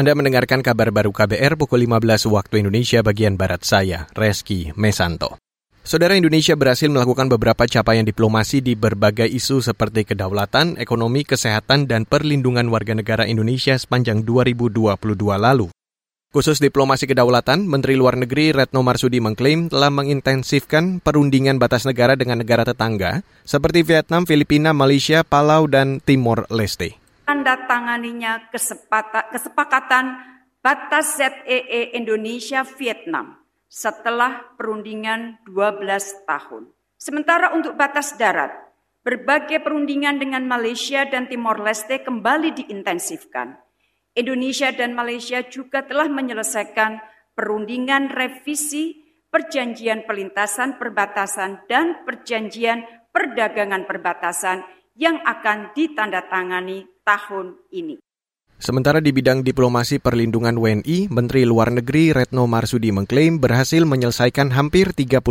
Anda mendengarkan kabar baru KBR pukul 15 waktu Indonesia bagian Barat saya, Reski Mesanto. Saudara Indonesia berhasil melakukan beberapa capaian diplomasi di berbagai isu seperti kedaulatan, ekonomi, kesehatan, dan perlindungan warga negara Indonesia sepanjang 2022 lalu. Khusus diplomasi kedaulatan, Menteri Luar Negeri Retno Marsudi mengklaim telah mengintensifkan perundingan batas negara dengan negara tetangga seperti Vietnam, Filipina, Malaysia, Palau, dan Timor Leste tanda tanganinya kesepakatan batas ZEE Indonesia-Vietnam setelah perundingan 12 tahun. Sementara untuk batas darat, berbagai perundingan dengan Malaysia dan Timor Leste kembali diintensifkan. Indonesia dan Malaysia juga telah menyelesaikan perundingan revisi perjanjian pelintasan perbatasan dan perjanjian perdagangan perbatasan yang akan ditandatangani tahun ini. Sementara di bidang diplomasi perlindungan WNI, Menteri Luar Negeri Retno Marsudi mengklaim berhasil menyelesaikan hampir 31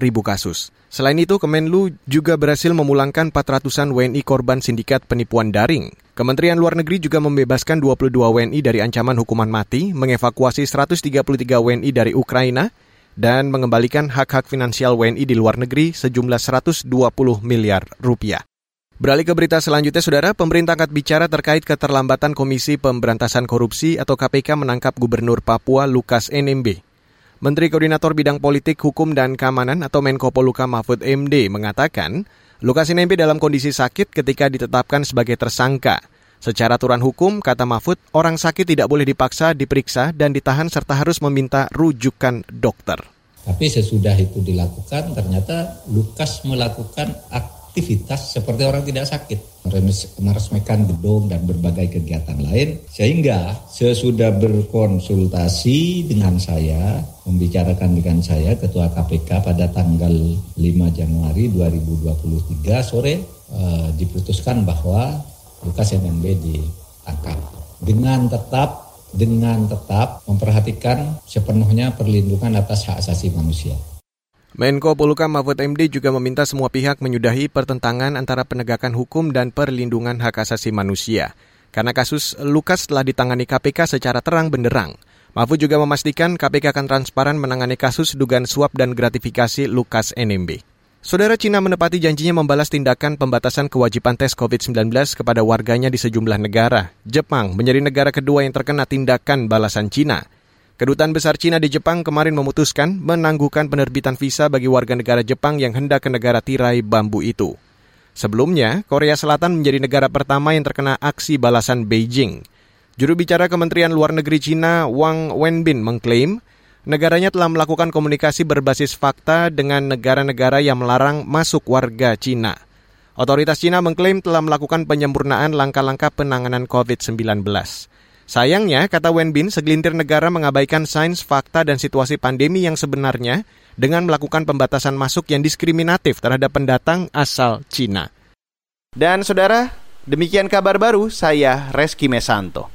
ribu kasus. Selain itu, Kemenlu juga berhasil memulangkan 400-an WNI korban sindikat penipuan daring. Kementerian Luar Negeri juga membebaskan 22 WNI dari ancaman hukuman mati, mengevakuasi 133 WNI dari Ukraina, dan mengembalikan hak-hak finansial WNI di luar negeri sejumlah 120 miliar rupiah. Beralih ke berita selanjutnya, Saudara, pemerintah angkat bicara terkait keterlambatan Komisi Pemberantasan Korupsi atau KPK menangkap Gubernur Papua Lukas NMB. Menteri Koordinator Bidang Politik, Hukum, dan Keamanan atau Menko Poluka Mahfud MD mengatakan, Lukas NMB dalam kondisi sakit ketika ditetapkan sebagai tersangka. Secara aturan hukum, kata Mahfud, orang sakit tidak boleh dipaksa, diperiksa, dan ditahan serta harus meminta rujukan dokter. Tapi sesudah itu dilakukan, ternyata Lukas melakukan aktivitas aktivitas seperti orang tidak sakit, meresmikan gedung dan berbagai kegiatan lain, sehingga sesudah berkonsultasi dengan saya, membicarakan dengan saya, Ketua KPK pada tanggal 5 Januari 2023 sore, eh, diputuskan bahwa Lukas NMB ditangkap dengan tetap dengan tetap memperhatikan sepenuhnya perlindungan atas hak asasi manusia. Menko Polukam Mahfud MD juga meminta semua pihak menyudahi pertentangan antara penegakan hukum dan perlindungan hak asasi manusia. Karena kasus Lukas telah ditangani KPK secara terang benderang. Mahfud juga memastikan KPK akan transparan menangani kasus dugaan suap dan gratifikasi Lukas NMB. Saudara Cina menepati janjinya membalas tindakan pembatasan kewajiban tes COVID-19 kepada warganya di sejumlah negara. Jepang menjadi negara kedua yang terkena tindakan balasan Cina. Kedutaan Besar Cina di Jepang kemarin memutuskan menangguhkan penerbitan visa bagi warga negara Jepang yang hendak ke negara tirai bambu itu. Sebelumnya, Korea Selatan menjadi negara pertama yang terkena aksi balasan Beijing. Juru bicara Kementerian Luar Negeri Cina Wang Wenbin mengklaim negaranya telah melakukan komunikasi berbasis fakta dengan negara-negara yang melarang masuk warga Cina. Otoritas Cina mengklaim telah melakukan penyempurnaan langkah-langkah penanganan COVID-19. Sayangnya, kata Wenbin, segelintir negara mengabaikan sains, fakta, dan situasi pandemi yang sebenarnya dengan melakukan pembatasan masuk yang diskriminatif terhadap pendatang asal Cina. Dan saudara, demikian kabar baru saya Reski Mesanto.